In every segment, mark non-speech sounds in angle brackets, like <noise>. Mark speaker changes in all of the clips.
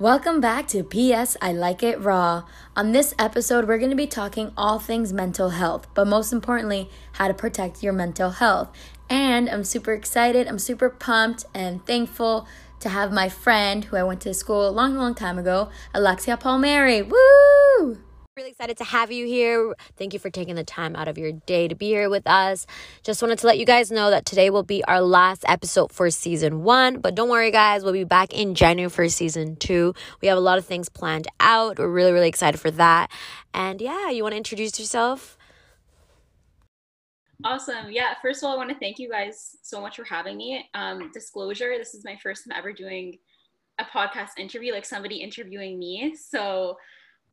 Speaker 1: Welcome back to PS I Like It Raw. On this episode, we're going to be talking all things mental health, but most importantly, how to protect your mental health. And I'm super excited, I'm super pumped and thankful to have my friend who I went to school a long, long time ago, Alexia Palmieri. Woo!
Speaker 2: Really excited to have you here. Thank you for taking the time out of your day to be here with us. Just wanted to let you guys know that today will be our last episode for season one. But don't worry, guys, we'll be back in January for season two. We have a lot of things planned out. We're really, really excited for that. And yeah, you want to introduce yourself?
Speaker 3: Awesome. Yeah. First of all, I want to thank you guys so much for having me. Um, disclosure this is my first time ever doing a podcast interview, like somebody interviewing me. So,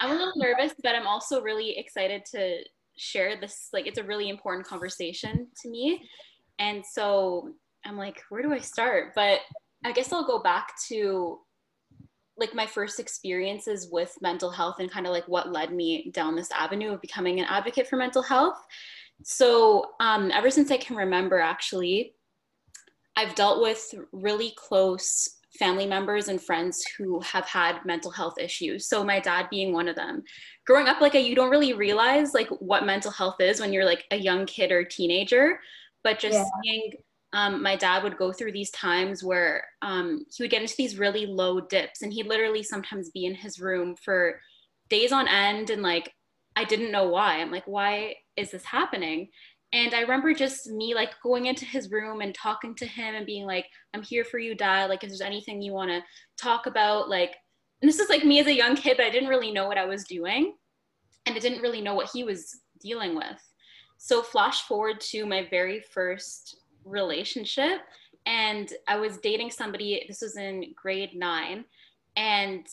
Speaker 3: I'm a little nervous, but I'm also really excited to share this. Like, it's a really important conversation to me. And so I'm like, where do I start? But I guess I'll go back to like my first experiences with mental health and kind of like what led me down this avenue of becoming an advocate for mental health. So, um, ever since I can remember, actually, I've dealt with really close family members and friends who have had mental health issues. So my dad being one of them. Growing up like a you don't really realize like what mental health is when you're like a young kid or teenager, but just yeah. seeing um, my dad would go through these times where um, he would get into these really low dips and he'd literally sometimes be in his room for days on end and like I didn't know why. I'm like, why is this happening? And I remember just me like going into his room and talking to him and being like, I'm here for you, dad. Like, if there's anything you want to talk about, like, and this is like me as a young kid, but I didn't really know what I was doing. And I didn't really know what he was dealing with. So, flash forward to my very first relationship. And I was dating somebody, this was in grade nine. And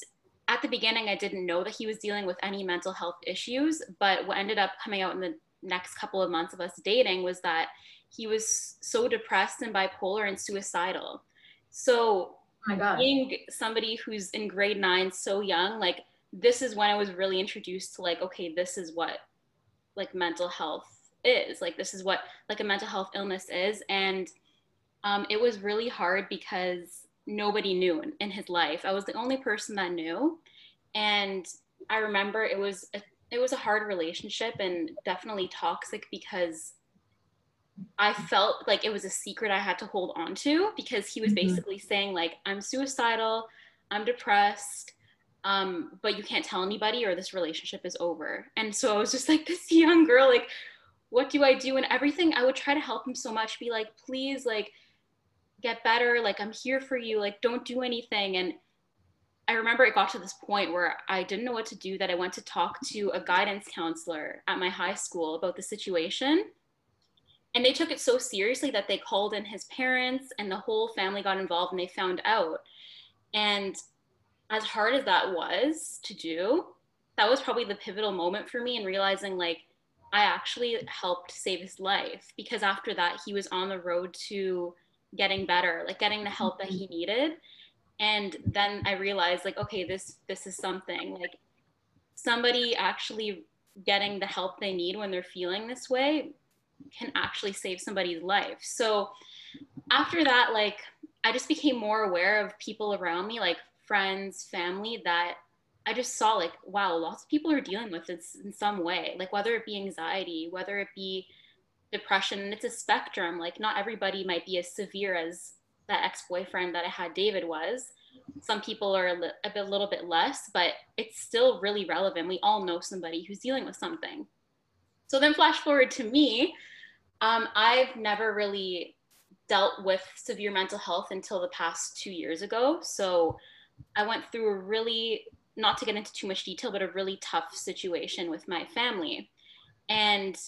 Speaker 3: at the beginning, I didn't know that he was dealing with any mental health issues. But what ended up coming out in the next couple of months of us dating was that he was so depressed and bipolar and suicidal. So oh being somebody who's in grade nine so young, like this is when I was really introduced to like, okay, this is what like mental health is. Like this is what like a mental health illness is. And um, it was really hard because nobody knew in, in his life. I was the only person that knew. And I remember it was a it was a hard relationship and definitely toxic because I felt like it was a secret I had to hold on to because he was mm-hmm. basically saying like I'm suicidal, I'm depressed, um, but you can't tell anybody or this relationship is over. And so I was just like <laughs> this young girl, like, what do I do? And everything I would try to help him so much, be like, please, like, get better, like I'm here for you, like don't do anything. And I remember it got to this point where I didn't know what to do, that I went to talk to a guidance counselor at my high school about the situation. And they took it so seriously that they called in his parents and the whole family got involved and they found out. And as hard as that was to do, that was probably the pivotal moment for me in realizing like I actually helped save his life because after that he was on the road to getting better, like getting the help that he mm-hmm. needed and then i realized like okay this this is something like somebody actually getting the help they need when they're feeling this way can actually save somebody's life. So after that like i just became more aware of people around me like friends family that i just saw like wow lots of people are dealing with this in some way like whether it be anxiety whether it be depression and it's a spectrum like not everybody might be as severe as that ex-boyfriend that I had David was. Some people are a, li- a bit, little bit less, but it's still really relevant. We all know somebody who's dealing with something. So then, flash forward to me. Um, I've never really dealt with severe mental health until the past two years ago. So I went through a really, not to get into too much detail, but a really tough situation with my family. And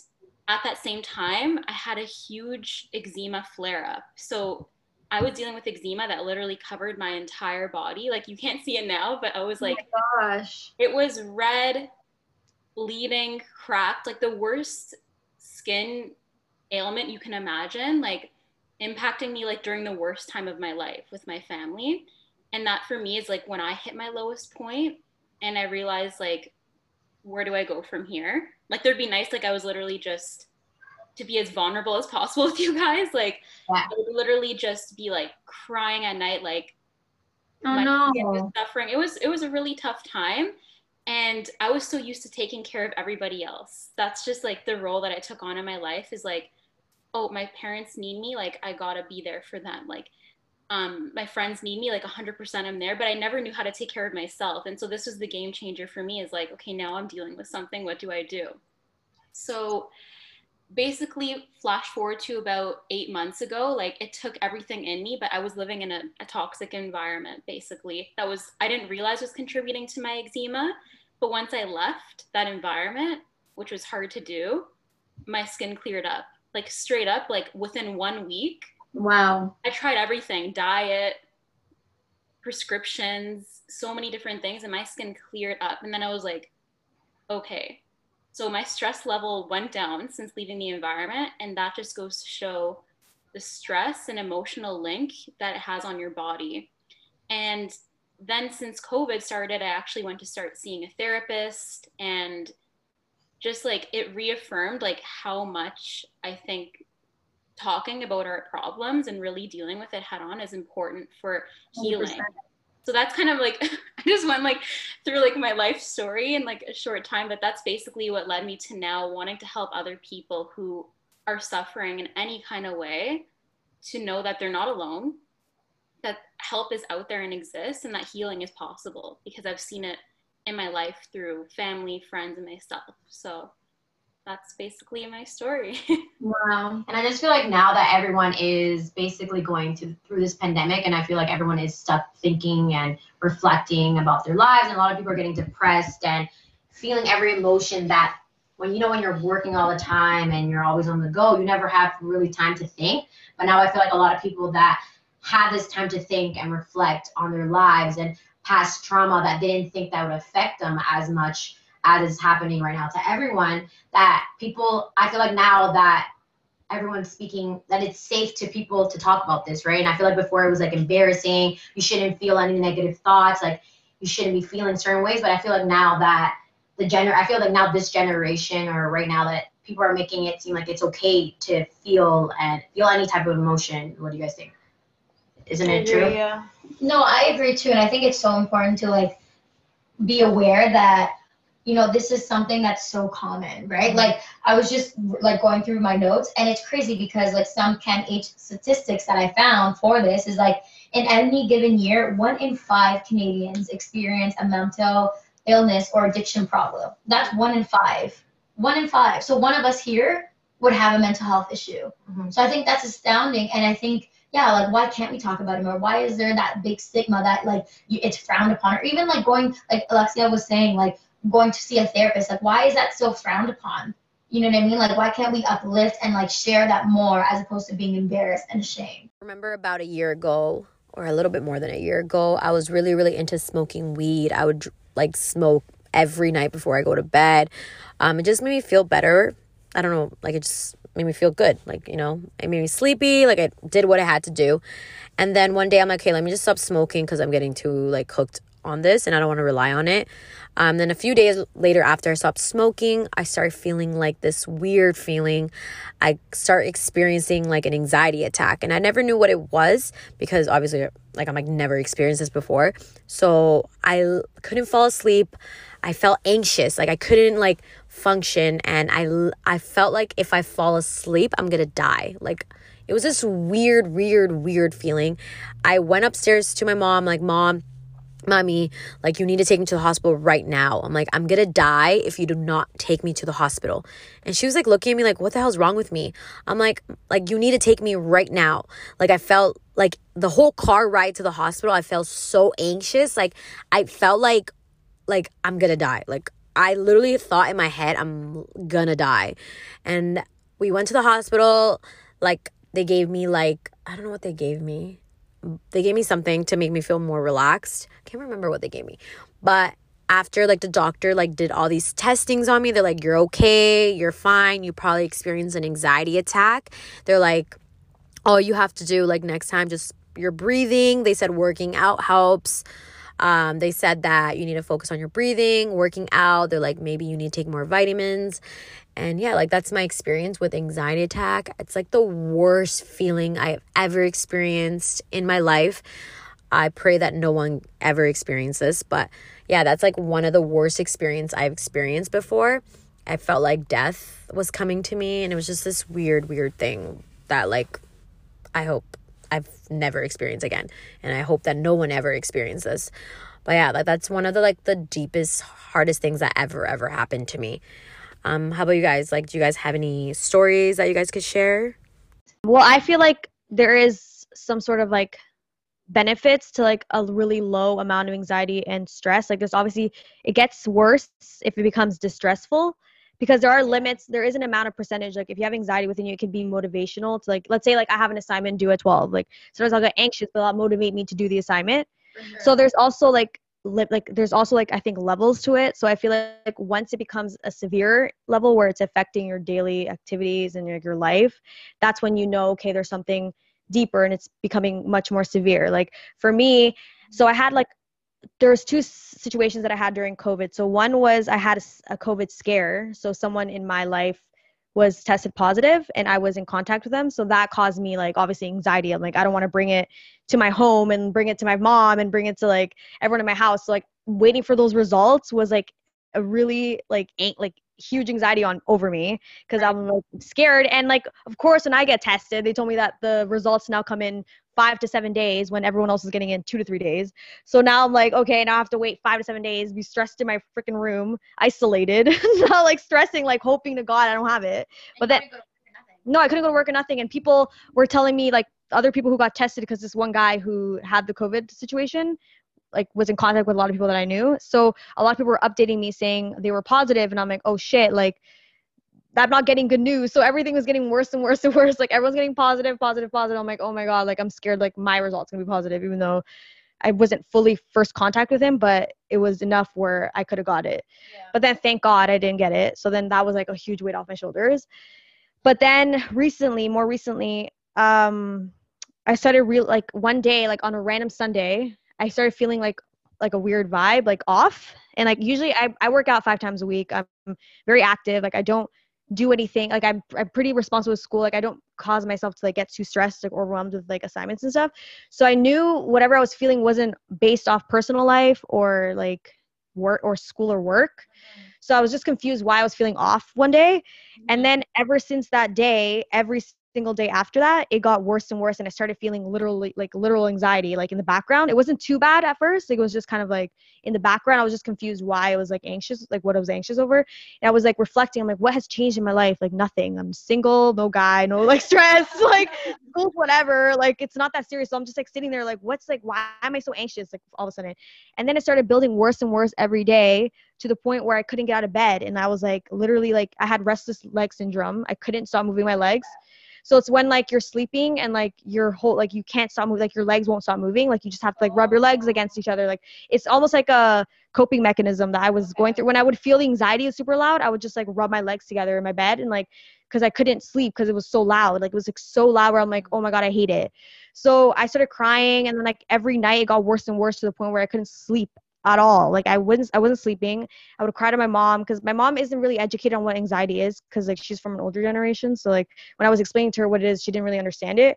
Speaker 3: at that same time, I had a huge eczema flare up. So I was dealing with eczema that literally covered my entire body. Like you can't see it now, but I was oh like,
Speaker 2: oh gosh,
Speaker 3: it was red, bleeding, cracked, like the worst skin ailment you can imagine, like impacting me like during the worst time of my life with my family. And that for me is like when I hit my lowest point and I realized like, where do I go from here? Like there'd be nice, like I was literally just to be as vulnerable as possible with you guys. Like yeah. I would literally just be like crying at night, like
Speaker 1: Oh no.
Speaker 3: was suffering. It was it was a really tough time. And I was so used to taking care of everybody else. That's just like the role that I took on in my life is like, oh, my parents need me, like I gotta be there for them. Like um, my friends need me like 100% i'm there but i never knew how to take care of myself and so this was the game changer for me is like okay now i'm dealing with something what do i do so basically flash forward to about eight months ago like it took everything in me but i was living in a, a toxic environment basically that was i didn't realize was contributing to my eczema but once i left that environment which was hard to do my skin cleared up like straight up like within one week
Speaker 1: Wow.
Speaker 3: I tried everything diet, prescriptions, so many different things, and my skin cleared up. And then I was like, okay. So my stress level went down since leaving the environment. And that just goes to show the stress and emotional link that it has on your body. And then since COVID started, I actually went to start seeing a therapist and just like it reaffirmed like how much I think talking about our problems and really dealing with it head on is important for healing. 100%. So that's kind of like <laughs> I just went like through like my life story in like a short time, but that's basically what led me to now wanting to help other people who are suffering in any kind of way to know that they're not alone, that help is out there and exists and that healing is possible because I've seen it in my life through family, friends, and myself. So that's basically my story. <laughs>
Speaker 4: wow. And I just feel like now that everyone is basically going to, through this pandemic, and I feel like everyone is stuck thinking and reflecting about their lives, and a lot of people are getting depressed and feeling every emotion that when you know when you're working all the time and you're always on the go, you never have really time to think. But now I feel like a lot of people that have this time to think and reflect on their lives and past trauma that they didn't think that would affect them as much as is happening right now to everyone that people i feel like now that everyone's speaking that it's safe to people to talk about this right? And i feel like before it was like embarrassing. You shouldn't feel any negative thoughts. Like you shouldn't be feeling certain ways. But i feel like now that the gender i feel like now this generation or right now that people are making it seem like it's okay to feel and feel any type of emotion. What do you guys think? Isn't it true?
Speaker 1: yeah. No i agree too. And i think it's so important to like be aware that you know this is something that's so common right mm-hmm. like i was just like going through my notes and it's crazy because like some CAMH statistics that i found for this is like in any given year one in five canadians experience a mental illness or addiction problem that's one in five one in five so one of us here would have a mental health issue mm-hmm. so i think that's astounding and i think yeah, like why can't we talk about it more? Why is there that big stigma that like you, it's frowned upon? Or even like going, like Alexia was saying, like going to see a therapist like why is that so frowned upon? You know what i mean? Like why can't we uplift and like share that more as opposed to being embarrassed and ashamed?
Speaker 2: Remember about a year ago or a little bit more than a year ago i was really really into smoking weed. I would like smoke every night before i go to bed. Um it just made me feel better. I don't know like it just made me feel good like you know? It made me sleepy like i did what i had to do. And then one day i'm like okay let me just stop smoking because i'm getting too like hooked on this and i don't want to rely on it um, then a few days later, after I stopped smoking, I started feeling like this weird feeling. I start experiencing like an anxiety attack, and I never knew what it was because obviously, like I'm like never experienced this before. So I couldn't fall asleep. I felt anxious, like I couldn't like function, and I I felt like if I fall asleep, I'm gonna die. Like it was this weird, weird, weird feeling. I went upstairs to my mom, like mom mommy, like, you need to take me to the hospital right now. I'm like, I'm gonna die if you do not take me to the hospital. And she was like looking at me like, what the hell's wrong with me? I'm like, like, you need to take me right now. Like, I felt like the whole car ride to the hospital, I felt so anxious. Like, I felt like, like, I'm gonna die. Like, I literally thought in my head, I'm gonna die. And we went to the hospital, like, they gave me, like, I don't know what they gave me they gave me something to make me feel more relaxed. I can't remember what they gave me. But after like the doctor like did all these testings on me, they're like you're okay, you're fine, you probably experienced an anxiety attack. They're like all you have to do like next time just your breathing. They said working out helps. Um, they said that you need to focus on your breathing, working out. They're like, maybe you need to take more vitamins. And yeah, like that's my experience with anxiety attack. It's like the worst feeling I've ever experienced in my life. I pray that no one ever experiences, but yeah, that's like one of the worst experience I've experienced before. I felt like death was coming to me and it was just this weird weird thing that like I hope I've never experienced again and I hope that no one ever experiences. But yeah, like that's one of the like the deepest hardest things that ever ever happened to me. Um how about you guys? Like do you guys have any stories that you guys could share?
Speaker 5: Well, I feel like there is some sort of like benefits to like a really low amount of anxiety and stress. Like there's obviously it gets worse if it becomes distressful because there are limits. There is an amount of percentage. Like if you have anxiety within you, it can be motivational to like let's say like I have an assignment due at 12. Like sometimes I'll get anxious, but that'll motivate me to do the assignment. Sure. So there's also like li- like there's also like I think levels to it. So I feel like, once it becomes a severe level where it's affecting your daily activities and your, your life, that's when you know okay there's something deeper and it's becoming much more severe. Like for me so i had like there was two situations that i had during covid. So one was i had a, a covid scare. So someone in my life was tested positive and I was in contact with them. So that caused me like obviously anxiety. I'm like, I don't want to bring it to my home and bring it to my mom and bring it to like everyone in my house. So like waiting for those results was like a really like ain't like huge anxiety on over me because I'm like scared. And like, of course, when I get tested, they told me that the results now come in five to seven days when everyone else is getting in two to three days. So now I'm like, okay, now I have to wait five to seven days, be stressed in my freaking room, isolated, <laughs> not like stressing, like hoping to God I don't have it. And but then, no, I couldn't go to work or nothing. And people were telling me like other people who got tested because this one guy who had the COVID situation like was in contact with a lot of people that I knew. So a lot of people were updating me saying they were positive, and I'm like, oh shit, like I'm not getting good news. So everything was getting worse and worse and <laughs> worse. Like everyone's getting positive, positive, positive. I'm like, oh my god, like I'm scared. Like my results gonna be positive, even though I wasn't fully first contact with him, but it was enough where I could have got it. Yeah. But then thank God I didn't get it. So then that was like a huge weight off my shoulders. But then recently, more recently, um, I started real like one day, like on a random Sunday, I started feeling like like a weird vibe, like off. And like usually I, I work out five times a week. I'm very active. Like I don't do anything. Like I'm I'm pretty responsible with school. Like I don't cause myself to like get too stressed, like overwhelmed with like assignments and stuff. So I knew whatever I was feeling wasn't based off personal life or like work or school or work. So I was just confused why I was feeling off one day. And mm-hmm. then ever since that day, every single day after that it got worse and worse and i started feeling literally like literal anxiety like in the background. It wasn't too bad at first it was just kind of like in the background i was just confused why i was like anxious like what i was anxious over. And i was like reflecting i'm like what has changed in my life? Like nothing. I'm single no guy no like <laughs> stress <laughs> like school whatever like it's not that serious. So i'm just like sitting there like what's like why am i so anxious like all of a sudden? And then it started building worse and worse every day to the point where i couldn't get out of bed. And i was like literally like i had restless leg syndrome. I couldn't stop moving my legs so it's when like you're sleeping and like your whole like you can't stop moving, like your legs won't stop moving. Like you just have to like rub your legs oh. against each other. Like it's almost like a coping mechanism that I was going through. When I would feel the anxiety is super loud, I would just like rub my legs together in my bed and like because I couldn't sleep because it was so loud. Like it was like so loud where I'm like, oh my god, I hate it. So I started crying and then like every night it got worse and worse to the point where I couldn't sleep at all. Like I wasn't I wasn't sleeping. I would cry to my mom because my mom isn't really educated on what anxiety is because like she's from an older generation. So like when I was explaining to her what it is, she didn't really understand it.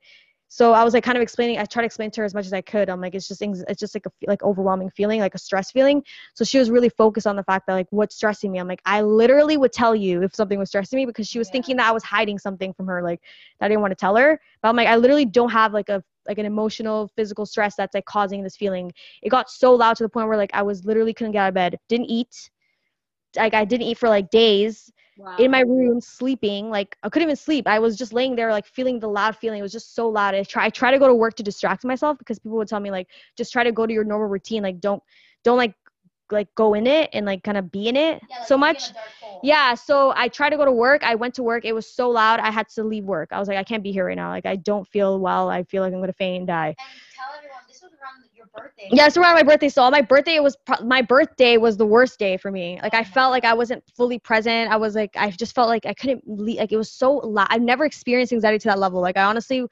Speaker 5: So I was like kind of explaining. I tried to explain to her as much as I could. I'm like, it's just it's just like a like overwhelming feeling, like a stress feeling. So she was really focused on the fact that like what's stressing me. I'm like, I literally would tell you if something was stressing me because she was yeah. thinking that I was hiding something from her, like that I didn't want to tell her. But I'm like, I literally don't have like a like an emotional physical stress that's like causing this feeling. It got so loud to the point where like i was literally couldn't get out of bed. Didn't eat. Like i didn't eat for like days. Wow. in my room sleeping like i couldn't even sleep. I was just laying there like feeling the loud feeling. It was just so loud. I try i try to go to work to distract myself because people would tell me like just try to go to your normal routine. Like don't don't like like go in it and like kind of be in it yeah, like so much. yeah so i tried to go to work i went to work it was so loud i had to leave work. I was like i can't be here right now like i don't feel well i feel like i'm gonna faint and die. And tell everyone this was around your birthday. Yeah it's around my birthday so my birthday was my birthday was the worst day for me. Like i oh felt like i wasn't fully present i was like i just felt like i couldn't leave like it was so loud i've never experienced anxiety to that level like i honestly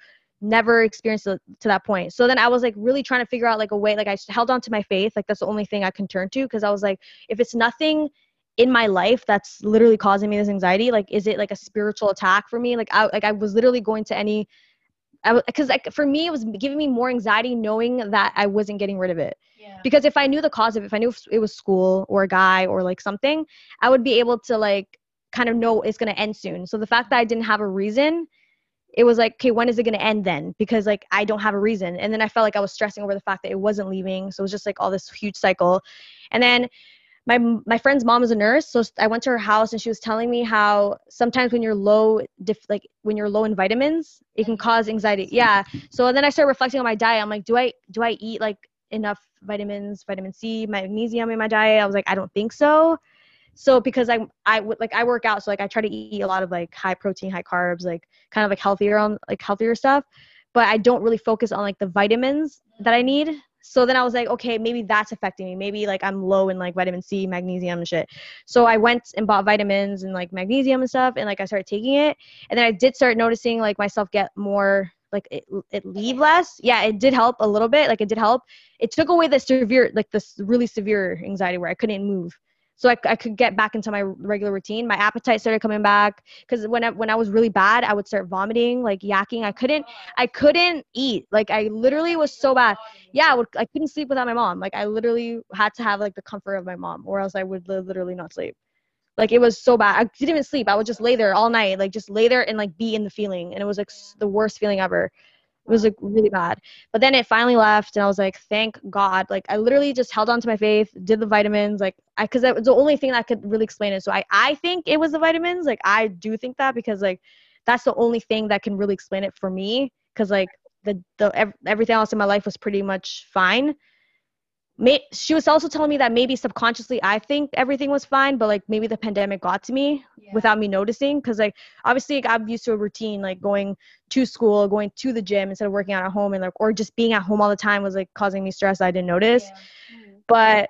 Speaker 5: never experienced it to that point. So then I was like really trying to figure out like a way, like I held on to my faith. Like that's the only thing I can turn to. Cause I was like, if it's nothing in my life that's literally causing me this anxiety, like, is it like a spiritual attack for me? Like I, like I was literally going to any i because like for me it was giving me more anxiety knowing that I wasn't getting rid of it.
Speaker 4: Yeah.
Speaker 5: Because if I knew the cause of it, if I knew if it was school or a guy or like something, I would be able to like kind of know it's gonna end soon. So the fact that I didn't have a reason, it was like, okay, when is it gonna end then? Because like I don't have a reason. And then I felt like I was stressing over the fact that it wasn't leaving. So it was just like all this huge cycle. And then my my friend's mom is a nurse, so I went to her house and she was telling me how sometimes when you're low, diff, like when you're low in vitamins, it can cause anxiety. Yeah. So then I started reflecting on my diet. I'm like, do I do I eat like enough vitamins, vitamin C, magnesium in my diet? I was like, I don't think so. So because I I would like I work out, so like I try to eat a lot of like high protein, high carbs, like kind of like healthier on like healthier stuff, but I don't really focus on like the vitamins that I need so then I was like, okay, maybe that's affecting me. Maybe like I'm low in like vitamin C, magnesium and shit. So I went and bought vitamins and like magnesium and stuff and like I started taking it. And then I did start noticing like myself get more like it, it leave less. Yeah, it did help a little bit. Like it did help. It took away the severe like this really severe anxiety where I couldn't move so I, I could get back into my regular routine. My appetite started coming back because when I, when I was really bad, I would start vomiting, like yakking. I couldn't I couldn't eat. Like I literally was so bad. Yeah, I, would, I couldn't sleep without my mom. Like I literally had to have like the comfort of my mom, or else I would literally not sleep. Like it was so bad. I didn't even sleep. I would just lay there all night, like just lay there and like be in the feeling, and it was like the worst feeling ever. It was like really bad. But then it finally left, and I was like, thank God. Like I literally just held on to my faith, did the vitamins, like I because that was the only thing that could really explain it. So I I think it was the vitamins. Like I do think that because like that's the only thing that can really explain it for me. Because like the the everything else in my life was pretty much fine may, she was also telling me that maybe subconsciously I think everything was fine, but like maybe the pandemic got to me yeah. without me noticing. Because like obviously like, I'm used to a routine, like going to school, going to the gym instead of working out at home, and like or just being at home all the time was like causing me stress. I didn't notice, yeah. mm-hmm. but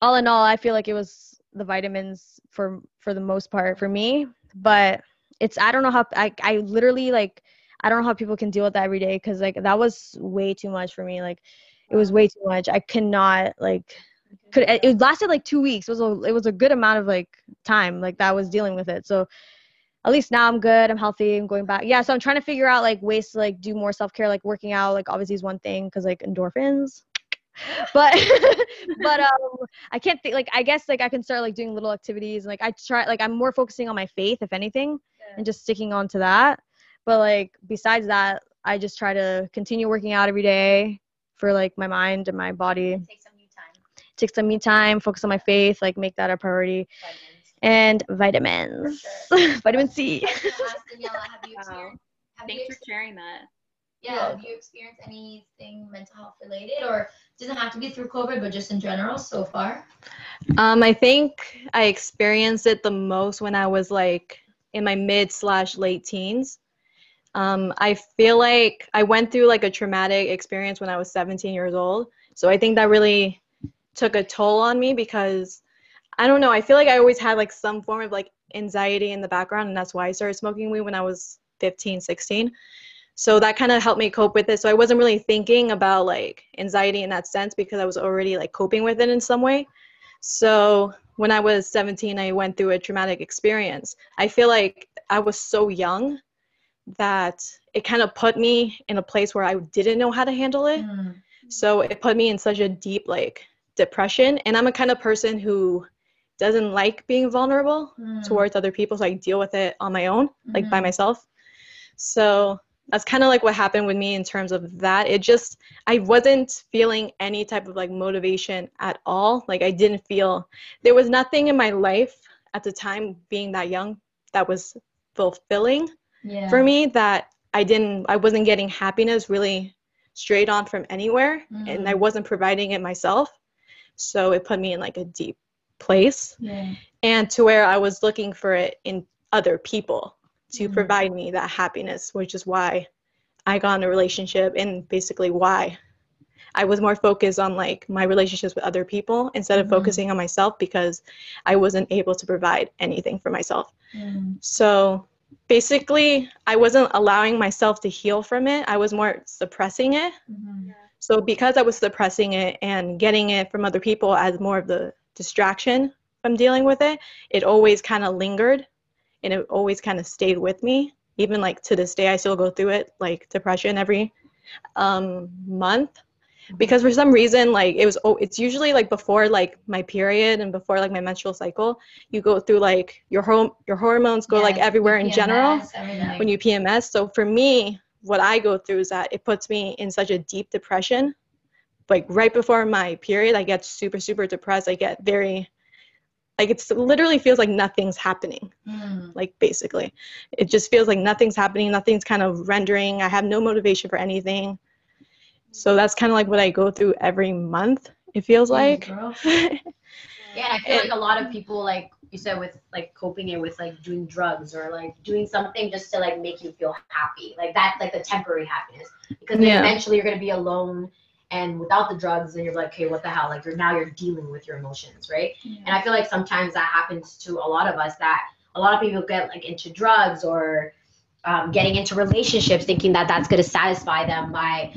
Speaker 5: all in all, I feel like it was the vitamins for for the most part for me. But it's I don't know how I I literally like I don't know how people can deal with that every day because like that was way too much for me. Like it was way too much. I cannot like could it lasted like two weeks. It was a it was a good amount of like time like that I was dealing with it. So at least now I'm good. I'm healthy. I'm going back. Yeah. So I'm trying to figure out like ways to like do more self care, like working out. Like obviously is one thing because like endorphins. <laughs> But <laughs> but um I can't think like I guess like I can start like doing little activities. Like I try like I'm more focusing on my faith if anything yeah. and just sticking on to that. But like besides that, I just try to continue working out every day for like my mind and my body.
Speaker 4: Take some me time.
Speaker 5: Take some me time, focus on my faith, like make that a priority. Vitamins. And vitamins. Sure. <laughs> Vitamin C.
Speaker 3: Daniela, have you <laughs> wow. have Thanks you for sharing that.
Speaker 4: Yeah, yeah, have you experienced anything mental health related or doesn't have to be through COVID, but just in general so far?
Speaker 6: Um, I think I experienced it the most when I was like in my mid slash late teens. Um, I feel like I went through like a traumatic experience when I was 17 years old. So I think that really took a toll on me because I don't know, I feel like I always had like some form of like anxiety in the background and that's why I started smoking weed when I was 15, 16. So that kind of helped me cope with it. So I wasn't really thinking about like anxiety in that sense because I was already like coping with it in some way. So when I was 17, I went through a traumatic experience. I feel like I was so young that it kind of put me in a place where I didn't know how to handle it. Mm. So it put me in such a deep like depression. And I'm a kind of person who doesn't like being vulnerable mm. towards other people. So I deal with it on my own, mm-hmm. like by mm-hmm. myself. So that's kind of like what happened with me in terms of that. It just, I wasn't feeling any type of like motivation at all. Like I didn't feel, there was nothing in my life at the time being that young that was fulfilling yeah. for me that I didn't I wasn't getting happiness really straight on from anywhere mm. and I mm. wasn't providing it myself. So it put me in like a deep place. Yeah. And to where I was looking for it in other people to mm. provide me that happiness, which is why I got in a relationship and basically why I was more focused on like my relationships with other people instead of mm focusing on myself because I wasn't able to provide anything for myself. Mm. So basically I wasn't allowing myself to heal from it. I was more suppressing it. Mm-hmm. So because I was suppressing it and getting it from other people as more of the distraction from dealing with it, it always kind of lingered and it always kind of stayed with me even like to this day, I still go through it, like depression every um, month because for some reason like it was oh it's usually like before like my period and before like my menstrual cycle you go through like your home your hormones go like
Speaker 4: Yes,
Speaker 6: everywhere in
Speaker 4: PMS,
Speaker 6: general
Speaker 4: everything.
Speaker 6: when you PMS. So for me, what I go through is that it puts me in such a deep depression. Like right before my period, I get super, super depressed. I get very, like it's literally feels like nothing's happening.
Speaker 4: Mm.
Speaker 6: Like basically, it just feels like nothing's happening. Nothing's kind of rendering. I have no motivation for anything. So that's kind of like what I go through every month. It feels like. <laughs>
Speaker 4: Yeah, and I feel like a lot of people like you said with like coping it with like doing drugs or like doing something just to like make you feel happy. Like that like the temporary happiness. Because
Speaker 6: Yeah.
Speaker 4: eventually you're gonna be alone and without the drugs and you're like, okay, what the hell? Like you're now you're dealing with your emotions, right? And I feel like sometimes that happens to a lot of us that a lot of people get like into drugs or um, getting into relationships thinking that that's going to satisfy them by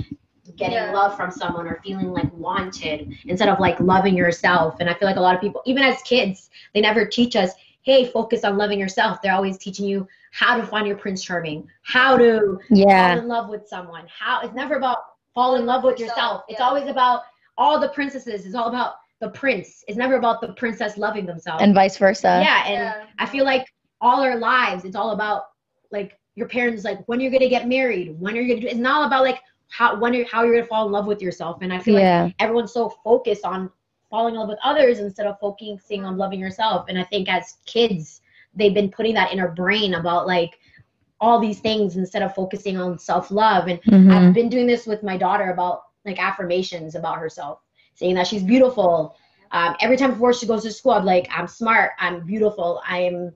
Speaker 4: getting
Speaker 3: Yeah.
Speaker 4: love from someone or feeling like wanted instead of like loving yourself. And I feel like a lot of people, even as kids, they never teach us, hey, focus on loving yourself. They're always teaching you how to find your prince charming, how to
Speaker 1: Yeah.
Speaker 4: fall in love with someone. How it's never about fall in love with
Speaker 3: Yourself,
Speaker 4: yourself. It's
Speaker 3: yeah.
Speaker 4: always about all the princesses. It's all about the prince. It's never about the princess loving themselves.
Speaker 1: And vice versa.
Speaker 4: yeah, and
Speaker 3: Yeah.
Speaker 4: I feel like all our lives, it's all about like your parents, like when are you're gonna get married, when are you gonna do. It's not about like how when you're how you're gonna fall in love with yourself. And I feel like everyone's so focused on falling in love with others instead of focusing on loving yourself. And I think as kids, they've been putting that in our brain about like all these things instead of focusing on self love. And
Speaker 1: Mhm.
Speaker 4: I've been doing this with my daughter about like affirmations about herself, saying that she's beautiful. Um, every time before she goes to school, I'm like, I'm smart, I'm beautiful, I'm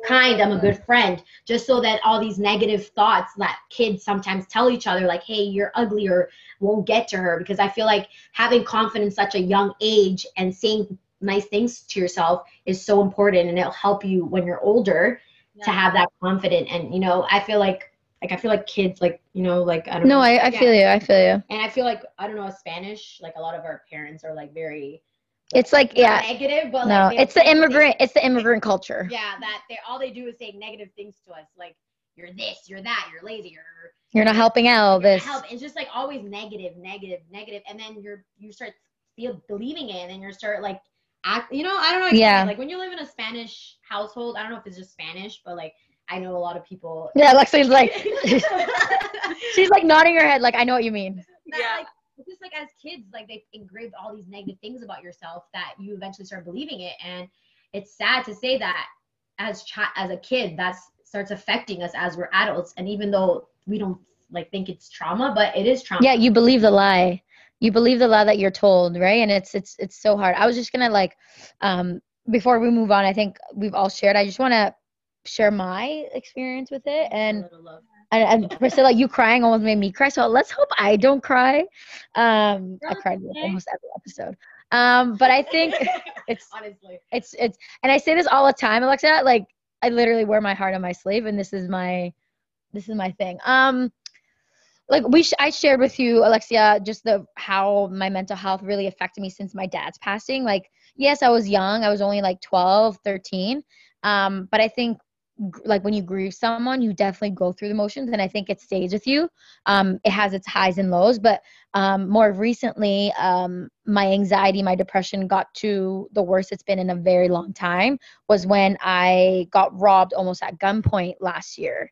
Speaker 4: kind, I'm a good friend, just so that all these negative thoughts that kids sometimes tell each other, like, hey, you're ugly or won't get to her. Because I feel like having confidence at such a young age and saying nice things to yourself is so important and it'll help you when you're older to have that confidence. And, you know, I feel like, like I feel like kids, like you know, like I don't
Speaker 1: No,
Speaker 4: know.
Speaker 1: I, I
Speaker 4: Yeah.
Speaker 1: feel you. I feel you.
Speaker 4: And I feel like I don't know Spanish. Like a lot of our parents are like very
Speaker 1: It's like
Speaker 4: not
Speaker 1: yeah.
Speaker 4: negative, but
Speaker 1: No,
Speaker 4: like
Speaker 1: it's the immigrant. It's the immigrant culture.
Speaker 4: Yeah, that they all they do is say negative things to us, like you're this, you're that, you're lazy, you're
Speaker 1: You're not helping out.
Speaker 4: you're
Speaker 1: This.
Speaker 4: help. It's just like always negative, negative, negative, and then you're you start feel believing it, and then you start like act. You know, I don't know.
Speaker 1: Yeah.
Speaker 4: Like when you live in a Spanish household, I don't know if it's just Spanish, but like I know a lot of people.
Speaker 1: Yeah, Lexi's like, <laughs> <laughs> she's like nodding her head, like I know what you mean.
Speaker 4: that,
Speaker 3: Yeah.
Speaker 4: like, it's just like as kids, like they engraved all these negative things about yourself that you eventually start believing it, and it's sad to say that as chi- as a kid, that starts affecting us as we're adults, and even though we don't like think it's trauma, but it is trauma.
Speaker 1: Yeah, you believe the lie. You believe the lie that you're told, right? And it's it's it's so hard. I was just gonna like, um, before we move on, I think we've all shared. I just want to share my experience with it, and
Speaker 4: A little love.
Speaker 1: And, and Priscilla, you crying almost made me cry. So let's hope I don't cry. Um, I cried with almost every episode. Um, but I think <laughs> it's
Speaker 4: honestly.
Speaker 1: it's it's and I say this all the time, Alexia. Like I literally wear my heart on my sleeve, and this is my this is my thing. Um, like we sh- I shared with you, Alexia, just the how my mental health really affected me since my dad's passing. Like yes, I was young. I was only like 12, 13. Um, but I think like when you grieve someone, you definitely go through the motions, and I think it stays with you. Um, it has its highs and lows, but um, more recently, um, my anxiety, my depression got to the worst it's been in a very long time. Was when I got robbed almost at gunpoint last year,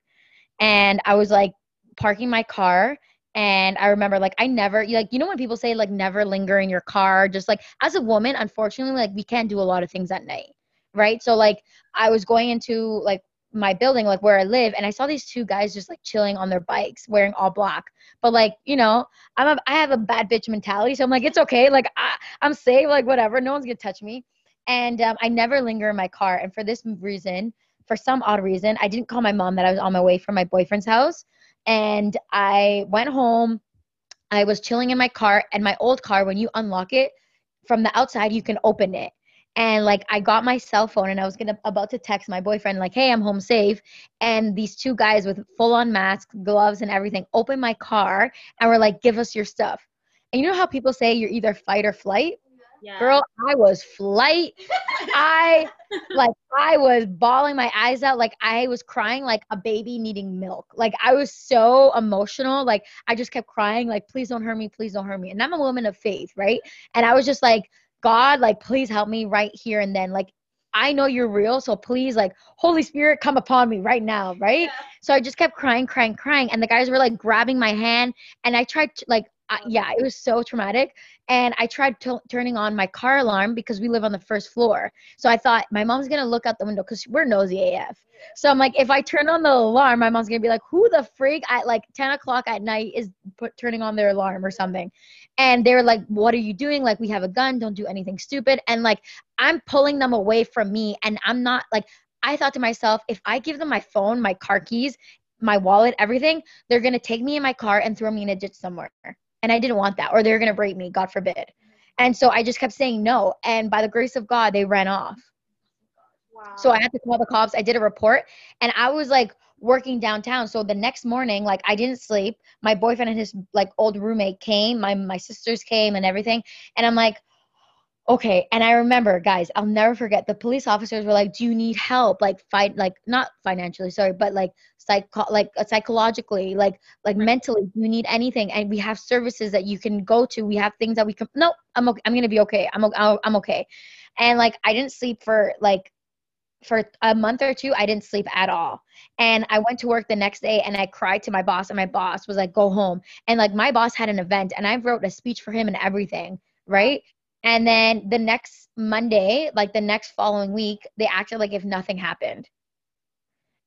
Speaker 1: and I was like parking my car. And I remember, like, I never, like, you know, when people say, like, never linger in your car, just like, as a woman, unfortunately, like, we can't do a lot of things at night, right? So, like, I was going into, like, my building, like, where I live, and I saw these two guys just, like, chilling on their bikes, wearing all black. But, like, you know, I'm a, I have a bad bitch mentality, so I'm like, it's okay. Like, I, I'm safe, like, whatever. No one's gonna touch me. And um, I never linger in my car. And for this reason, for some odd reason, I didn't call my mom that I was on my way from my boyfriend's house. And I went home. I was chilling in my car, and my old car, when you unlock it from the outside, you can open it. And like I got my cell phone and I was gonna about to text my boyfriend, like, hey, I'm home safe. And these two guys with full on masks, gloves, and everything opened my car and were like, give us your stuff. And you know how people say you're either fight or flight?
Speaker 3: Yeah.
Speaker 1: Girl, I was flight. I like I was bawling my eyes out like I was crying like a baby needing milk. Like I was so emotional. Like I just kept crying like please don't hurt me, please don't hurt me. And I'm a woman of faith, right? And I was just like God, like please help me right here and then. Like I know you're real, so please like Holy Spirit come upon me right now, right?
Speaker 3: Yeah.
Speaker 1: So I just kept crying, crying, crying and the guys were like grabbing my hand and I tried to like I, yeah, it was so traumatic. And I tried t- turning on my car alarm because we live on the first floor. So I thought my mom's gonna look out the window because we're nosy AF. So I'm like, if I turn on the alarm, my mom's gonna be like, "Who the freak at like 10 o'clock at night is put turning on their alarm or something?" And they're like, "What are you doing? Like, we have a gun. Don't do anything stupid." And like, I'm pulling them away from me, and I'm not like. I thought to myself, if I give them my phone, my car keys, my wallet, everything, they're gonna take me in my car and throw me in a ditch somewhere and I didn't want that, or they're gonna break me, God forbid. And so I just kept saying no, and by the grace of God, they ran off.
Speaker 3: Wow.
Speaker 1: So I had to call the cops. I did a report, and I was like working downtown. So the next morning, like I didn't sleep. My boyfriend and his like old roommate came. My my sisters came and everything, and I'm like. Okay, and I remember, guys, I'll never forget. The police officers were like, "Do you need help? Like, fight, like not financially, sorry, but like psycho, like uh, psychologically, like like
Speaker 3: Right.
Speaker 1: mentally. Do you need anything? And we have services that you can go to. We have things that we can. No, I'm okay. I'm gonna be okay. I'm o- I'll- I'm okay. And like, I didn't sleep for like for a month or two. I didn't sleep at all. And I went to work the next day and I cried to my boss, and my boss was like, "Go home." And like, my boss had an event, and I wrote a speech for him and everything, right? And then the next Monday, like the next following week, they acted like if nothing happened.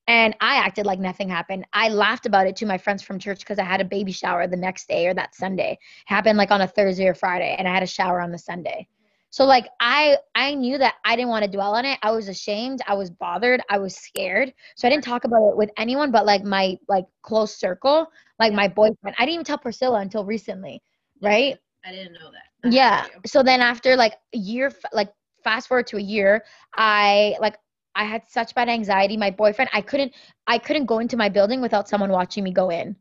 Speaker 1: And I acted like nothing happened. I laughed about it to my friends from church because I had a baby shower the next day or that Sunday. It happened like on a Thursday or Friday, and I had a shower on the Sunday. So like I I knew that I didn't want to dwell on it. I was ashamed. I was bothered. I was scared. So I didn't talk about it with anyone but like my like close circle, like my boyfriend. I didn't even tell Priscilla until recently, right?
Speaker 4: I didn't know that.
Speaker 1: Yeah. so then after like a year like fast forward to a year i like i had such bad anxiety. My boyfriend i couldn't i couldn't go into my building without someone watching me go in.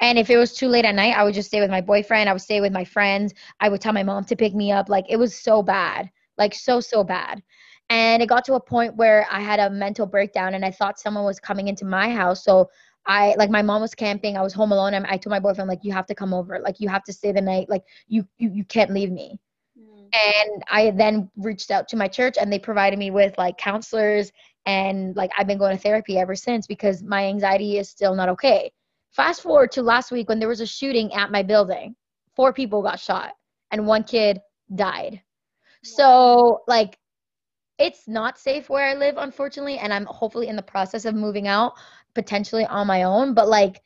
Speaker 1: And if it was too late at night i would just stay with my boyfriend. I would stay with my friends. I would tell my mom to pick me up. Like it was so bad. Like so so bad. And it got to a point where i had a mental breakdown and i thought someone was coming into my house. So I like my mom was camping. I was home alone, and I told my boyfriend like, "You have to come over. Like, you have to stay the night. Like, you you you can't leave me."
Speaker 3: Mm.
Speaker 1: and i then reached out to my church and they provided me with like counselors and like i've been going to therapy ever since because my anxiety is still not okay fast forward to last week when there was a shooting at my building four people got shot and one kid died so like it's not safe where i live unfortunately and i'm hopefully in the process of moving out potentially on my own but like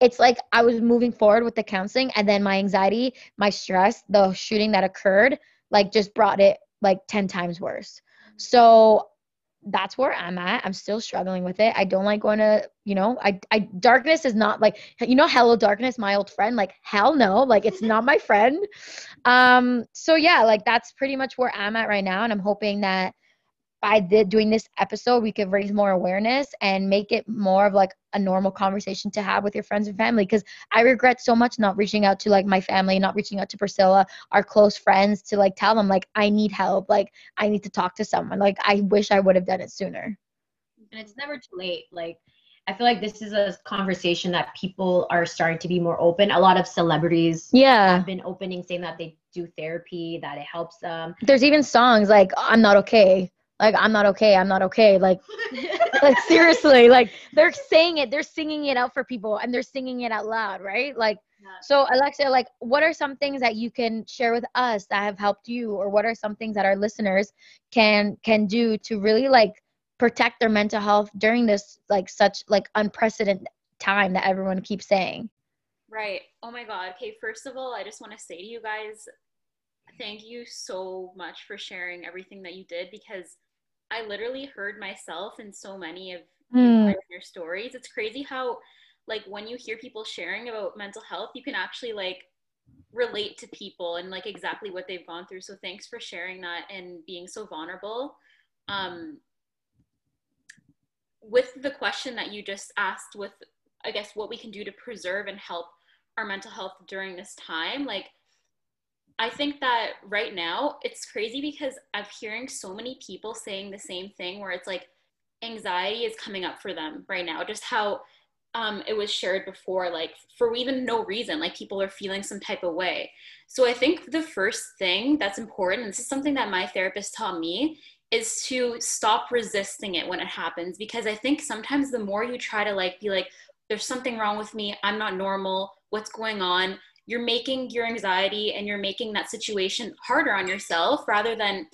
Speaker 1: it's like I was moving forward with the counseling and then my anxiety, my stress, the shooting that occurred, like just brought it like 10 times worse. So that's where I'm at. I'm still struggling with it. I don't like going to, you know, I, I darkness is not like, you know, hello darkness, my old friend. Like hell no, like it's not my friend. Um, so yeah, like that's pretty much where I'm at right now, and I'm hoping that by the, doing this episode, we could raise more awareness and make it more of like a normal conversation to have with your friends and family. Because I regret so much not reaching out to like my family, not reaching out to Priscilla, our close friends, to like tell them like I need help, like I need to talk to someone. Like I wish I would have done it sooner.
Speaker 4: and it's never too late like i feel like this is a conversation that people are starting to be more open a lot of celebrities
Speaker 1: Yeah.
Speaker 4: have been opening saying that they do therapy that it helps them
Speaker 1: There's even songs like I'm not okay. Like I'm not okay. I'm not okay. Like <laughs> like seriously, like they're saying it, they're singing it out for people and they're singing it out loud, right? Like
Speaker 3: Yeah.
Speaker 1: so alexia like what are some things that you can share with us that have helped you or what are some things that our listeners can can do to really like protect their mental health during this like such like unprecedented time that everyone keeps saying?
Speaker 3: Right. Oh my God. Okay. First of all, I just want to say to you guys, thank you so much for sharing everything that you did because I literally heard myself in so many of
Speaker 1: Hmm.
Speaker 3: your stories. It's crazy how, like, when you hear people sharing about mental health, you can actually like relate to people and like exactly what they've gone through. So thanks for sharing that and being so vulnerable. Um, with the question that you just asked, with I guess what we can do to preserve and help our mental health during this time, like I think that right now it's crazy because I'm hearing so many people saying the same thing where it's like anxiety is coming up for them right now. Just how um, it was shared before, like for even no reason, like people are feeling some type of way. So I think the first thing that's important, this is something that my therapist taught me, is to stop resisting it when it happens. Because I think sometimes the more you try to like be like, there's something wrong with me, I'm not normal, what's going on, you're making your anxiety and you're making that situation harder on yourself rather than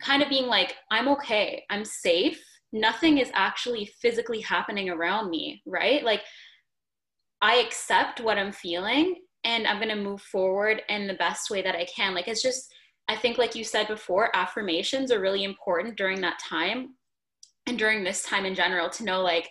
Speaker 3: kind of being like, I'm okay, I'm safe nothing is actually physically happening around me, right? Like I accept what I'm feeling and I'm going to move forward in the best way that I can. Like it's just I think like you said before, affirmations are really important during that time and during this time in general to know like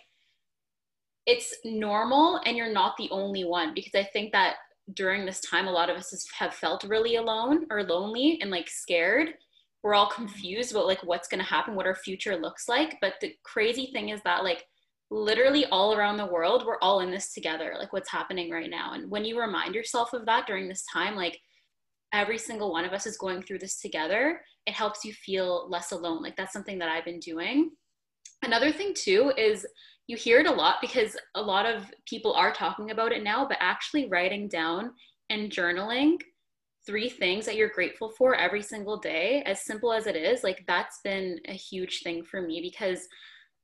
Speaker 3: it's normal and you're not the only one because I think that during this time a lot of us have felt really alone or lonely and like scared. We're all confused about like what's going to happen what our future looks like. But the crazy thing is that like literally all around the world we're all in this together like what's happening right now. And when you remind yourself of that during this time like every single one of us is going through this together it helps you feel less alone. Like that's something that i've been doing. Another thing too is you hear it a lot because a lot of people are talking about it now but actually writing down and journaling three things that you're grateful for every single day, as simple as it is, like that's been a huge thing for me because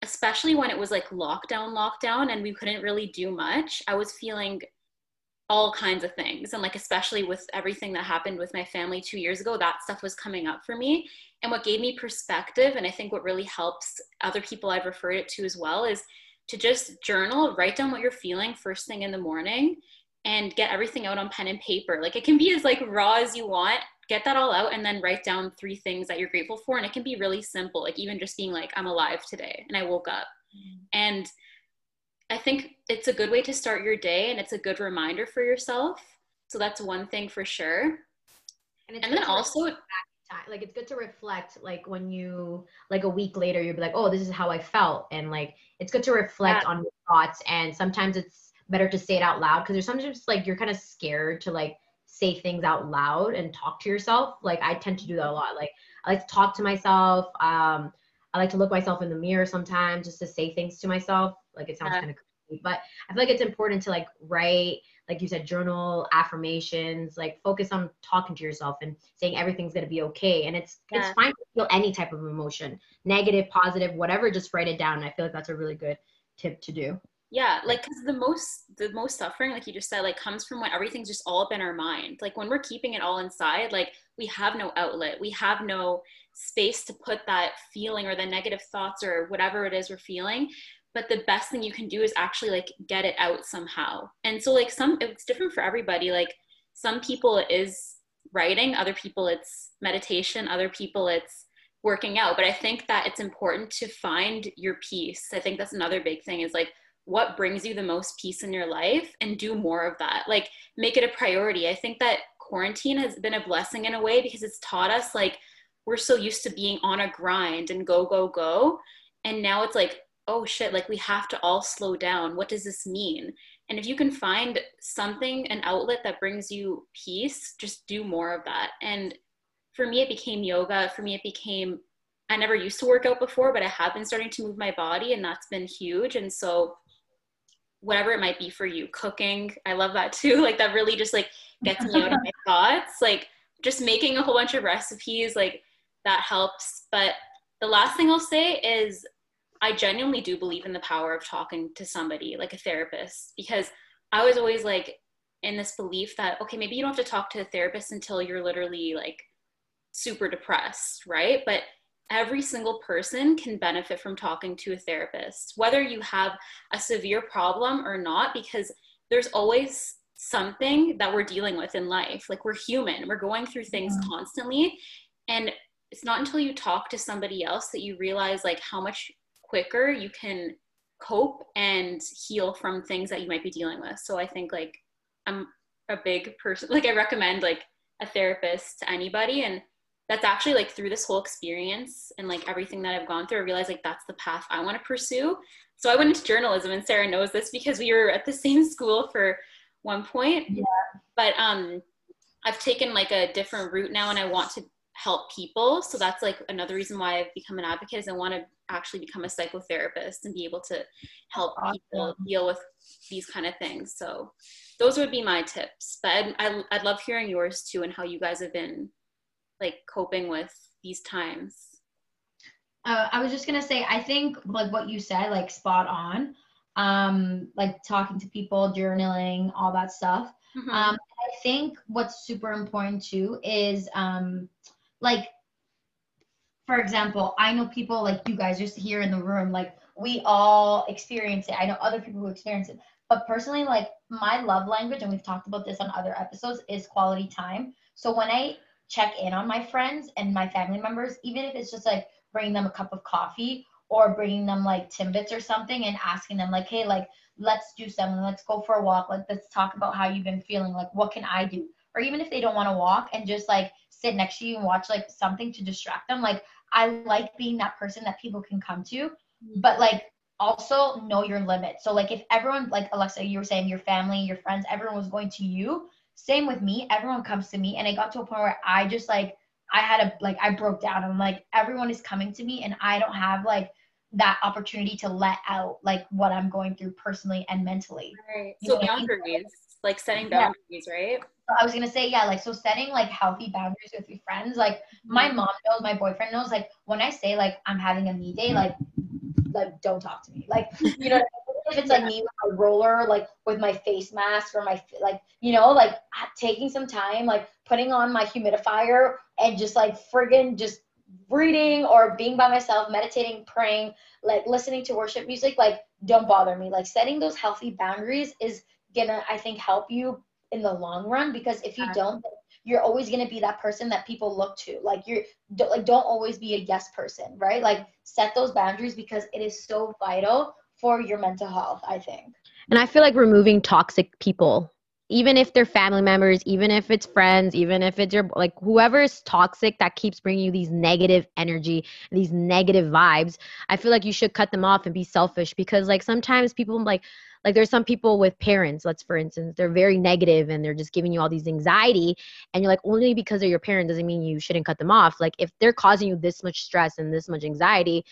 Speaker 3: especially when it was like lockdown, lockdown, and we couldn't really do much, I was feeling all kinds of things. And like, especially with everything that happened with my family two years ago, that stuff was coming up for me. And what gave me perspective, and I think what really helps other people I've referred it to as well, is to just journal, write down what you're feeling first thing in the morning and get everything out on pen and paper. Like it can be as like raw as you want. Get that all out and then write down three things that you're grateful for. And it can be really simple, like even just being like, I'm alive today and I woke up. Mm-hmm. And I think it's a good way to start your day and it's a good reminder for yourself. So that's one thing for sure.
Speaker 4: And, and then also like it's good to reflect like when you like a week later you'll be like oh this is how i felt and like it's good to reflect yeah. on your thoughts and sometimes it's better to say it out loud because there's sometimes like you're kind of scared to like say things out loud and talk to yourself. Like I tend to do that a lot. Like I like to talk to myself. Um, I like to look myself in the mirror sometimes just to say things to myself. Like it sounds yeah. kind of crazy, but I feel like it's important to like write, like you said, journal affirmations, like focus on talking to yourself and saying everything's gonna be okay. And it's yeah. it's fine to feel any type of emotion, negative, positive, whatever. Just write it down. I feel like that's a really good tip to do
Speaker 3: yeah like because the most the most suffering like you just said like comes from when everything's just all up in our mind like when we're keeping it all inside like we have no outlet we have no space to put that feeling or the negative thoughts or whatever it is we're feeling but the best thing you can do is actually like get it out somehow. And so like some it's different for everybody. Like some people it is writing other people it's meditation other people it's working out. But i think that it's important to find your peace. I think that's another big thing is like what brings you the most peace in your life and do more of that. Like make it a priority. I think that quarantine has been a blessing in a way because it's taught us like we're so used to being on a grind and go go go. And now it's like oh shit like we have to all slow down. What does this mean? And if you can find something an outlet that brings you peace just do more of that. And for me it became yoga. For me it became i never used to work out before but i have been starting to move my body and that's been huge. And so whatever it might be for you cooking i love that too. <laughs> Like that really just like gets me out of my <laughs> thoughts. Like just making a whole bunch of recipes like that helps. But the last thing i'll say is i genuinely do believe in the power of talking to somebody like a therapist because i was always like in this belief that okay maybe you don't have to talk to a therapist until you're literally like super depressed right but every single person can benefit from talking to a therapist, whether you have a severe problem or not, because there's always something that we're dealing with in life. Like we're human, we're going through things yeah. constantly. And it's not until you talk to somebody else that you realize like how much quicker you can cope and heal from things that you might be dealing with. So I think like I'm a big person, <laughs> like I recommend like a therapist to anybody. And that's actually like through this whole experience and like everything that I've gone through, I realized like that's the path I want to pursue. So I went into journalism, and Sara knows this because we were at the <laughs> same school for one point. Yeah. But um, I've taken like a different route now and I want to help people. So that's like another reason why I've become an advocate is I want to actually become a psychotherapist and be able to help awesome. people deal with these kind of things. So those would be my tips. But I'd, I'd, I'd love hearing yours too and how you guys have been like coping with these times.
Speaker 1: Uh, I was just gonna say, I think like what you said, like spot on. Um, like talking to people, journaling, all that stuff. Mm-hmm. Um, I think what's super important too is um, like for example, I know people like you guys just here in the room, like we all experience it. I know other people who experience it. But personally, like my love language, and we've talked about this on other episodes, is quality time. So when I check in on my friends and my family members, even if it's just like bringing them a cup of coffee or bringing them like Timbits or something and asking them like, hey, like let's do something, let's go for a walk, like let's talk about how you've been feeling, like what can I do? Or even if they don't want to walk and just like sit next to you and watch like something to distract them. Like I like being that person that people can come to, mm-hmm. but like also know your limits. So like if everyone like Alexia, you were saying your family, your friends, everyone was going to you. Same with me. Everyone comes to me, and I got to a point where I just like I had a like I broke down. I'm like everyone is coming to me, and I don't have like that opportunity to let out like what I'm going through personally and mentally.
Speaker 3: Right. so boundaries, I mean? like setting boundaries, yeah. right?
Speaker 1: I was gonna say, yeah, like so setting like healthy boundaries with your friends. Like my mm-hmm. mom knows, my boyfriend knows. Like when I say like I'm having a me day, like like don't talk to me. Like <laughs> you know, if it's like me with a roller, like with my face mask or my like you know, like taking some time, like putting on my humidifier and just like friggin' just reading or being by myself, meditating, praying, like listening to worship music, like don't bother me. Like setting those healthy boundaries is gonna, I think, help you in the long run because if you don't you're always going to be that person that people look to. Like you're like don't always be a yes person right? Like set those boundaries because it is so vital for your mental health i think.
Speaker 4: And i feel like removing toxic people even if they're family members even if it's friends even if it's your like whoever is toxic that keeps bringing you these negative energy these negative vibes i feel like you should cut them off and be selfish because like sometimes people like like there's some people with parents let's for instance they're very negative and they're just giving you all these anxiety and you're like only because they're your parent doesn't mean you shouldn't cut them off. Like if they're causing you this much stress and this much anxiety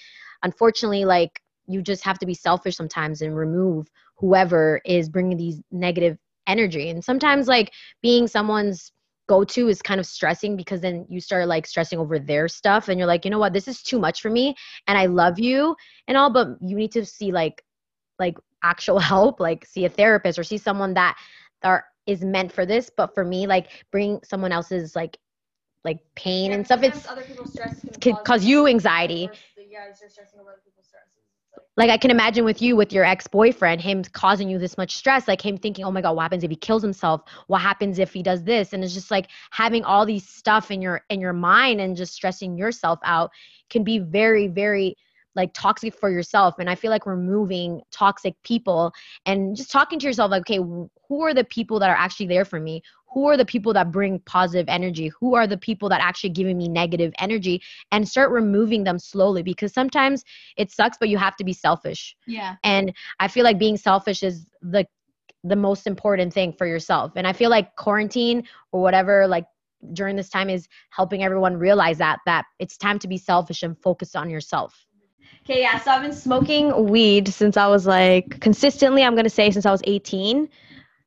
Speaker 4: unfortunately like you just have to be selfish sometimes and remove whoever is bringing these negative energy. And sometimes like being someone's go to is kind of stressing because then you start like stressing over their stuff and you're like you know what? This is too much for me and i love you and all but you need to see like like actual <laughs> help like see a therapist or see someone that are is meant for this but for me like bring someone else's like like pain yeah, and stuff it's other people's stress can cause, cause you anxiety. yeah, stressing over people's stress like I can imagine with you with your ex-boyfriend him causing you this much stress like him thinking oh my god what happens if he kills himself? What happens if he does this? And it's just like having all these stuff in your in your mind and just stressing yourself out can be very very like toxic for yourself. And i feel like removing toxic people and just talking to yourself like okay who are the people that are actually there for me who are the people that bring positive energy? Who are the people that actually giving me negative energy? And start removing them slowly because sometimes it sucks but you have to be selfish.
Speaker 7: Yeah.
Speaker 4: And i feel like being selfish is the the most important thing for yourself. And i feel like quarantine or whatever like during this time is helping everyone realize that that it's time to be selfish and focus on yourself.
Speaker 5: Okay, yeah. So I've been smoking weed since I was like consistently, I'm going to say since I was 18.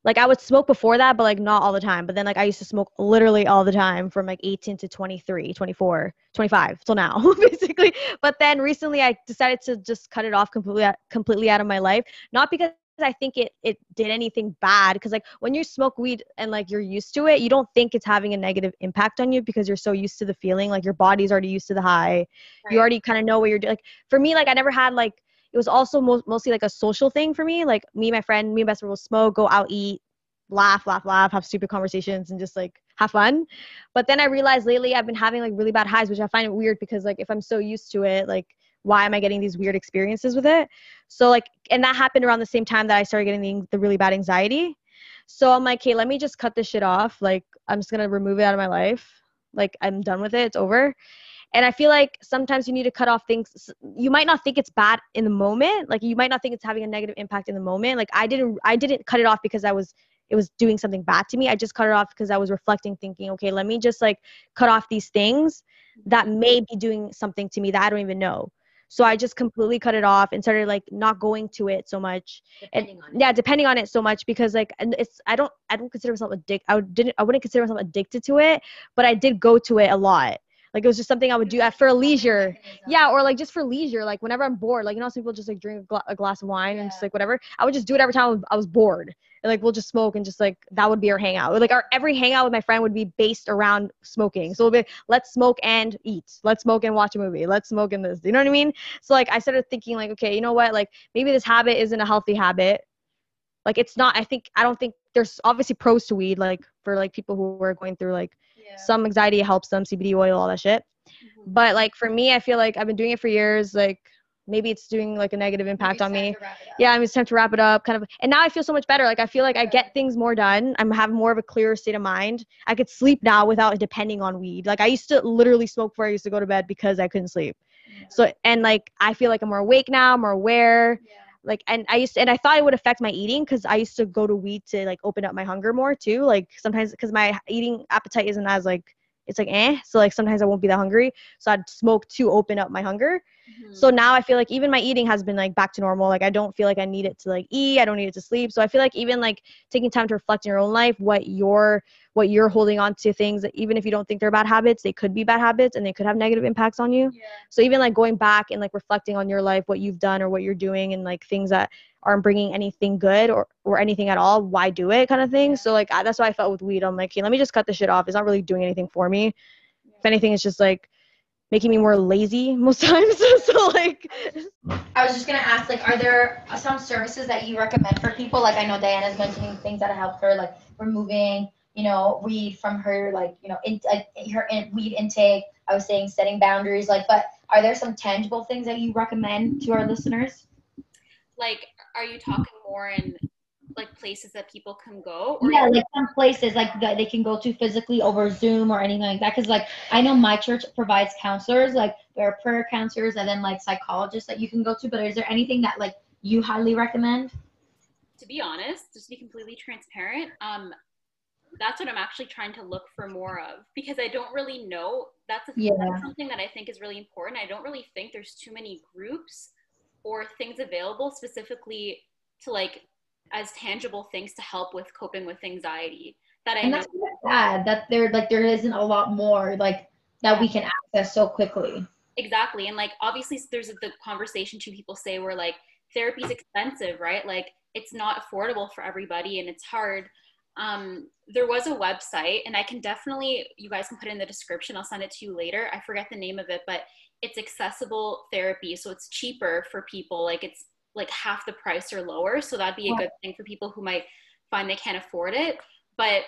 Speaker 5: Like I would smoke before that, but like not all the time. But then like I used to smoke literally all the time from like 18 to 23, 24, 25 till now, <laughs> basically. But then recently I decided to just cut it off completely completely out of my life. Not because I think it it did anything bad because like when you smoke weed and like you're used to it, you don't think it's having a negative impact on you because you're so used to the feeling. Like your body's already used to the high. Right. You already kind of know what you're doing. Like for me, like I never had like it was also mo- mostly like a social thing for me. Like me, and my friend, me and best friend will smoke, go out, eat, laugh, laugh, laugh, have stupid conversations, and just like have fun. But then I realized lately I've been having like really bad highs, which I find weird because like if I'm so used to it, like why am I getting these weird experiences with it? So like, and that happened around the same time that I started getting the, the really bad anxiety. So I'm like, hey, let me just cut this shit off. Like, I'm just gonna remove it out of my life. Like, I'm done with it. It's over. And I feel like sometimes you need to cut off things. You might not think it's bad in the moment. Like, you might not think it's having a negative impact in the moment. Like, I didn't, I didn't cut it off because I was it was doing something bad to me. I just cut it off because I was reflecting, thinking, okay, let me just like cut off these things that may be doing something to me that I don't even know. So I just completely cut it off and started like not going to it so much.
Speaker 2: Depending on it.
Speaker 5: Yeah, depending on it so much because like and it's I don't I don't consider myself addicted. I didn't I wouldn't consider myself addicted to it, but I did go to it a lot. Like it was just something I would do at for leisure. Yeah, or like just for leisure, like whenever I'm bored, like you know, some people just like drink a, gla- a glass of wine and just like whatever. I would just do it every time I was- bored, and like we'll just smoke and just like that would be our hangout. Like our every hangout with my friend would be based around smoking. So it'll be let's smoke and eat, let's smoke and watch a movie, let's smoke and this. You know what I mean? So like I started thinking like, okay, you know what? Like maybe this habit isn't a healthy habit. Like it's not. I think I don't think there's obviously pros to weed. Like for like people who are going through like some anxiety helps them cbd oil all that shit.
Speaker 3: Mm-hmm.
Speaker 5: but like for me i feel like i've been doing it for years like maybe it's doing like a negative impact on me. yeah i mean it's time to wrap it up kind of and now i feel so much better. Like i feel like i get things more done. I'm have more of a clearer state of mind. I could sleep now without depending on weed. Like i used to literally smoke before i used to go to bed because i couldn't sleep. So and like i feel like i'm more awake now more aware like and i used to, and i thought it would affect my eating because i used to go to weed to like open up my hunger more too like sometimes because my eating appetite isn't as like it's like eh so like sometimes i won't be that hungry so i'd smoke to open up my hunger
Speaker 3: Mm-hmm.
Speaker 5: so now i feel like even my eating has been like back to normal. Like i don't feel like i need it to like eat. I don't need it to sleep. So i feel like even like taking time to reflect in your own life what you're what you're holding on to things that even if you don't think they're bad habits they could be bad habits and they could have negative impacts on you. So even like going back and like reflecting on your life what you've done or what you're doing and like things that aren't bringing anything good or or anything at all why do it kind of thing so like I, that's why i felt with weed. I'm like hey let me just cut this shit off. It's not really doing anything for me. If anything it's just like making me more lazy most <laughs> times so like
Speaker 1: I was just gonna ask, like, are there some services that you recommend for people? Like, I know Diana's mentioning things that help her, like removing, you know, weed from her, like, you know, in, like her in, weed intake. I was saying setting boundaries, like, but are there some tangible things that you recommend to our listeners?
Speaker 3: Like, are you talking more in like places that people can go? Or
Speaker 1: Yeah, like some places like that they can go to physically over Zoom or anything like that. Because like I know my church provides counselors, like there are prayer counselors and then like psychologists that you can go to. But is there anything that like you highly recommend?
Speaker 3: to be honest, just to be completely transparent, um, that's what I'm actually trying to look for more of because I don't really know. That's, a,
Speaker 1: Yeah.
Speaker 3: that's something that I think is really important. I don't really think there's too many groups or things available specifically to like as tangible things to help with coping with anxiety that I
Speaker 1: And that's kind of sad that there like there isn't a lot more like that we can access so quickly.
Speaker 3: Exactly. And like obviously there's the conversation two people say where like therapy's expensive, right? Like it's not affordable for everybody and it's hard. Um, there was a website and I can definitely you guys can put it in the description. I'll send it to you later. I forget the name of it, but it's accessible therapy. So it's cheaper for people. Like it's like half the price or lower. So that'd be a good thing for people who might find they can't afford it. But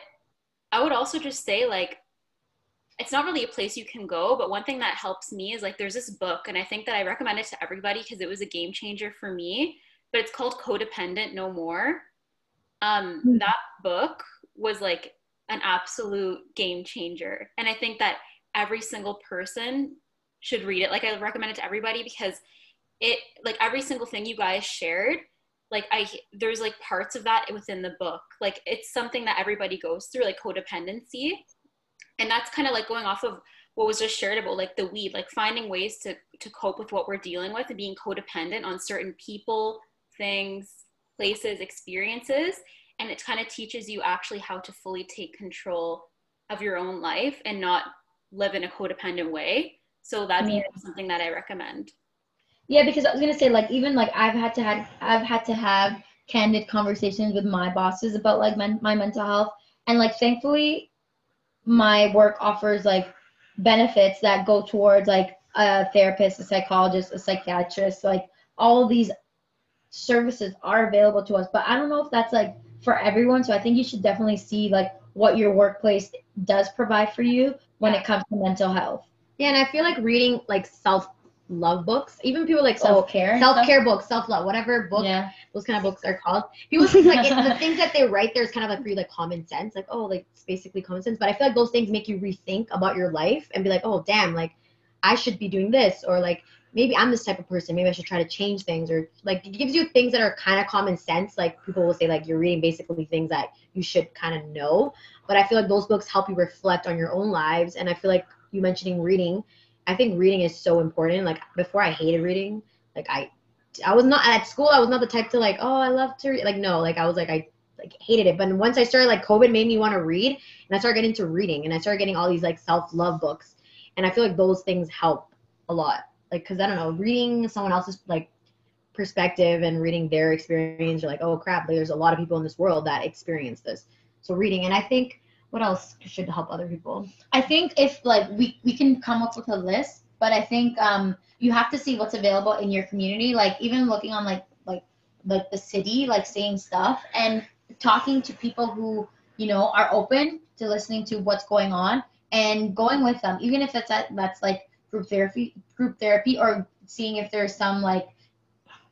Speaker 3: I would also just say like it's not really a place you can go, but one thing that helps me is like there's this book, and I think that I recommend it to everybody because it was a game changer for me. But it's called Codependent No More. Um,
Speaker 1: Hmm.
Speaker 3: That book was like an absolute game changer, and I think that every single person should read it. Like I recommend it to everybody because it like every single thing you guys shared like i there's like parts of that within the book. Like it's something that everybody goes through like codependency. And that's kind of like going off of what was just shared about like the weed like finding ways to to cope with what we're dealing with and being codependent on certain people things places experiences. And it kind of teaches you actually how to fully take control of your own life and not live in a codependent way. So that'd be mm-hmm. something that i recommend
Speaker 1: Yeah, because I was gonna say like even like I've had to had I've had to have candid conversations with my bosses about like men, my mental health and like thankfully my work offers like benefits that go towards like a therapist, a psychologist, a psychiatrist, like all these services are available to us. But I don't know if that's like for everyone. So I think you should definitely see like what your workplace does provide for you when it comes to mental health.
Speaker 4: Yeah, and I feel like reading like self love books, even people like self
Speaker 1: Self care.
Speaker 4: self care books, self love, whatever book
Speaker 1: Yeah.
Speaker 4: those kind of books are called. People think like it, the <laughs> things that they write there's kind of like for like common sense, like oh like it's basically common sense. But I feel like those things make you rethink about your life and be like oh damn like I should be doing this or like maybe I'm this type of person. Maybe I should try to change things or like it gives you things that are kind of common sense. Like people will say like you're reading basically things that you should kind of know. But I feel like those books help you reflect on your own lives. And I feel like you mentioning reading, I think reading is so important. Like before I hated reading. Like I I was not at school, I was not the type to like, oh I love to read like no, like I was like I like hated it. But once I started like COVID made me want to read and I started getting into reading and I started getting all these like self-love books. And I feel like those things help a lot like because i don't know reading someone else's like perspective and reading their experience you're like oh crap like, there's a lot of people in this world that experience this so reading and i think what else should help other people
Speaker 1: I think if like we we can come up with a list, but I think um you have to see what's available in your community. Like even looking on like like like the city, like seeing stuff and talking to people who you know are open to listening to what's going on and going with them, even if it's at that's like group therapy group therapy or seeing if there's some like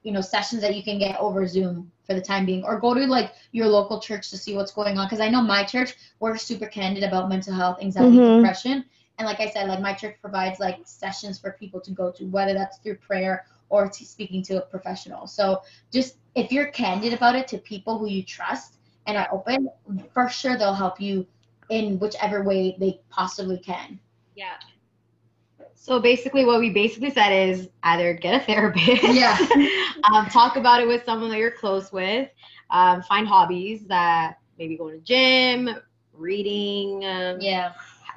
Speaker 1: you know sessions that you can get over Zoom for the time being or go to like your local church to see what's going on because I know my church we're super candid about mental health, anxiety,
Speaker 5: Mhm.
Speaker 1: depression. And like I said, like my church provides like sessions for people to go to, whether that's through prayer or to speaking to a professional. So just if you're candid about it to people who you trust and are open, for sure they'll help you in whichever way they possibly can.
Speaker 3: Yeah.
Speaker 4: So basically what we basically said is either get a therapist
Speaker 1: Yeah. <laughs>
Speaker 4: um, talk about it with someone that you're close with um, find hobbies that maybe going to gym reading um,
Speaker 1: Yeah.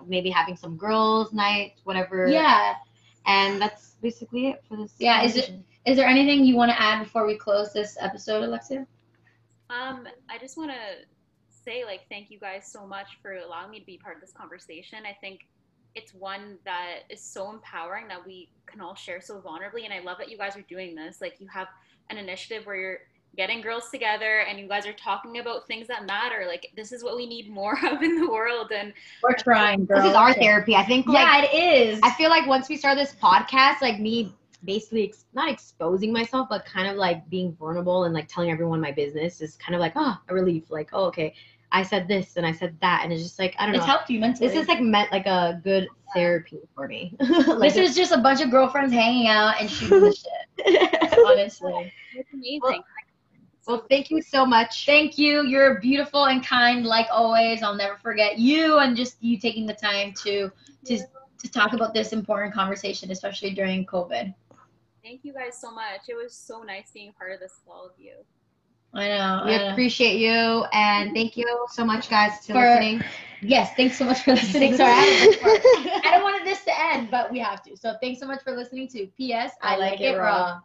Speaker 4: maybe having some girls night whatever
Speaker 1: Yeah.
Speaker 4: and that's basically it for this
Speaker 1: Yeah, is it-
Speaker 4: conversation.
Speaker 1: Is there anything you want to add before we close this episode, Alexia?
Speaker 3: Um, I just want to say, like, thank you guys so much for allowing me to be part of this conversation. I think it's one that is so empowering that we can all share so vulnerably. And I love that you guys are doing this. Like, you have an initiative where you're getting girls together and you guys are talking about things that matter. Like, this is what we need more <laughs> of in the world. And
Speaker 1: We're trying, girl.
Speaker 4: this is our therapy i think like
Speaker 1: Yeah, it is.
Speaker 4: I feel like once we start this podcast, like me basically ex- not exposing myself, but kind of like being vulnerable and like telling everyone my business is kind of like, oh, a relief. Like, oh, okay, I said this and I said that. And it's just like, I don't
Speaker 1: it's
Speaker 4: know.
Speaker 1: It's helped you mentally.
Speaker 4: This is like meant like a good therapy for me. <laughs> like,
Speaker 1: this is just a bunch of girlfriends hanging out and shooting the shit. <laughs> Honestly.
Speaker 3: it's amazing.
Speaker 4: Well- well, thank you so much.
Speaker 1: Thank you. You're beautiful and kind, like always. I'll never forget you and just you taking the time to to to talk about this important conversation, especially during COVID.
Speaker 3: Thank you guys so much. It was so nice being a part of this with all of you.
Speaker 1: I know.
Speaker 4: We
Speaker 1: I know.
Speaker 4: appreciate you and thank you so much, guys, to
Speaker 1: For-
Speaker 4: listening.
Speaker 1: Yes, thanks so much for listening. Sorry, I, had to push forward. I don't want this to <laughs> end, but we have to. So thanks so much for listening to PS I, like, it raw.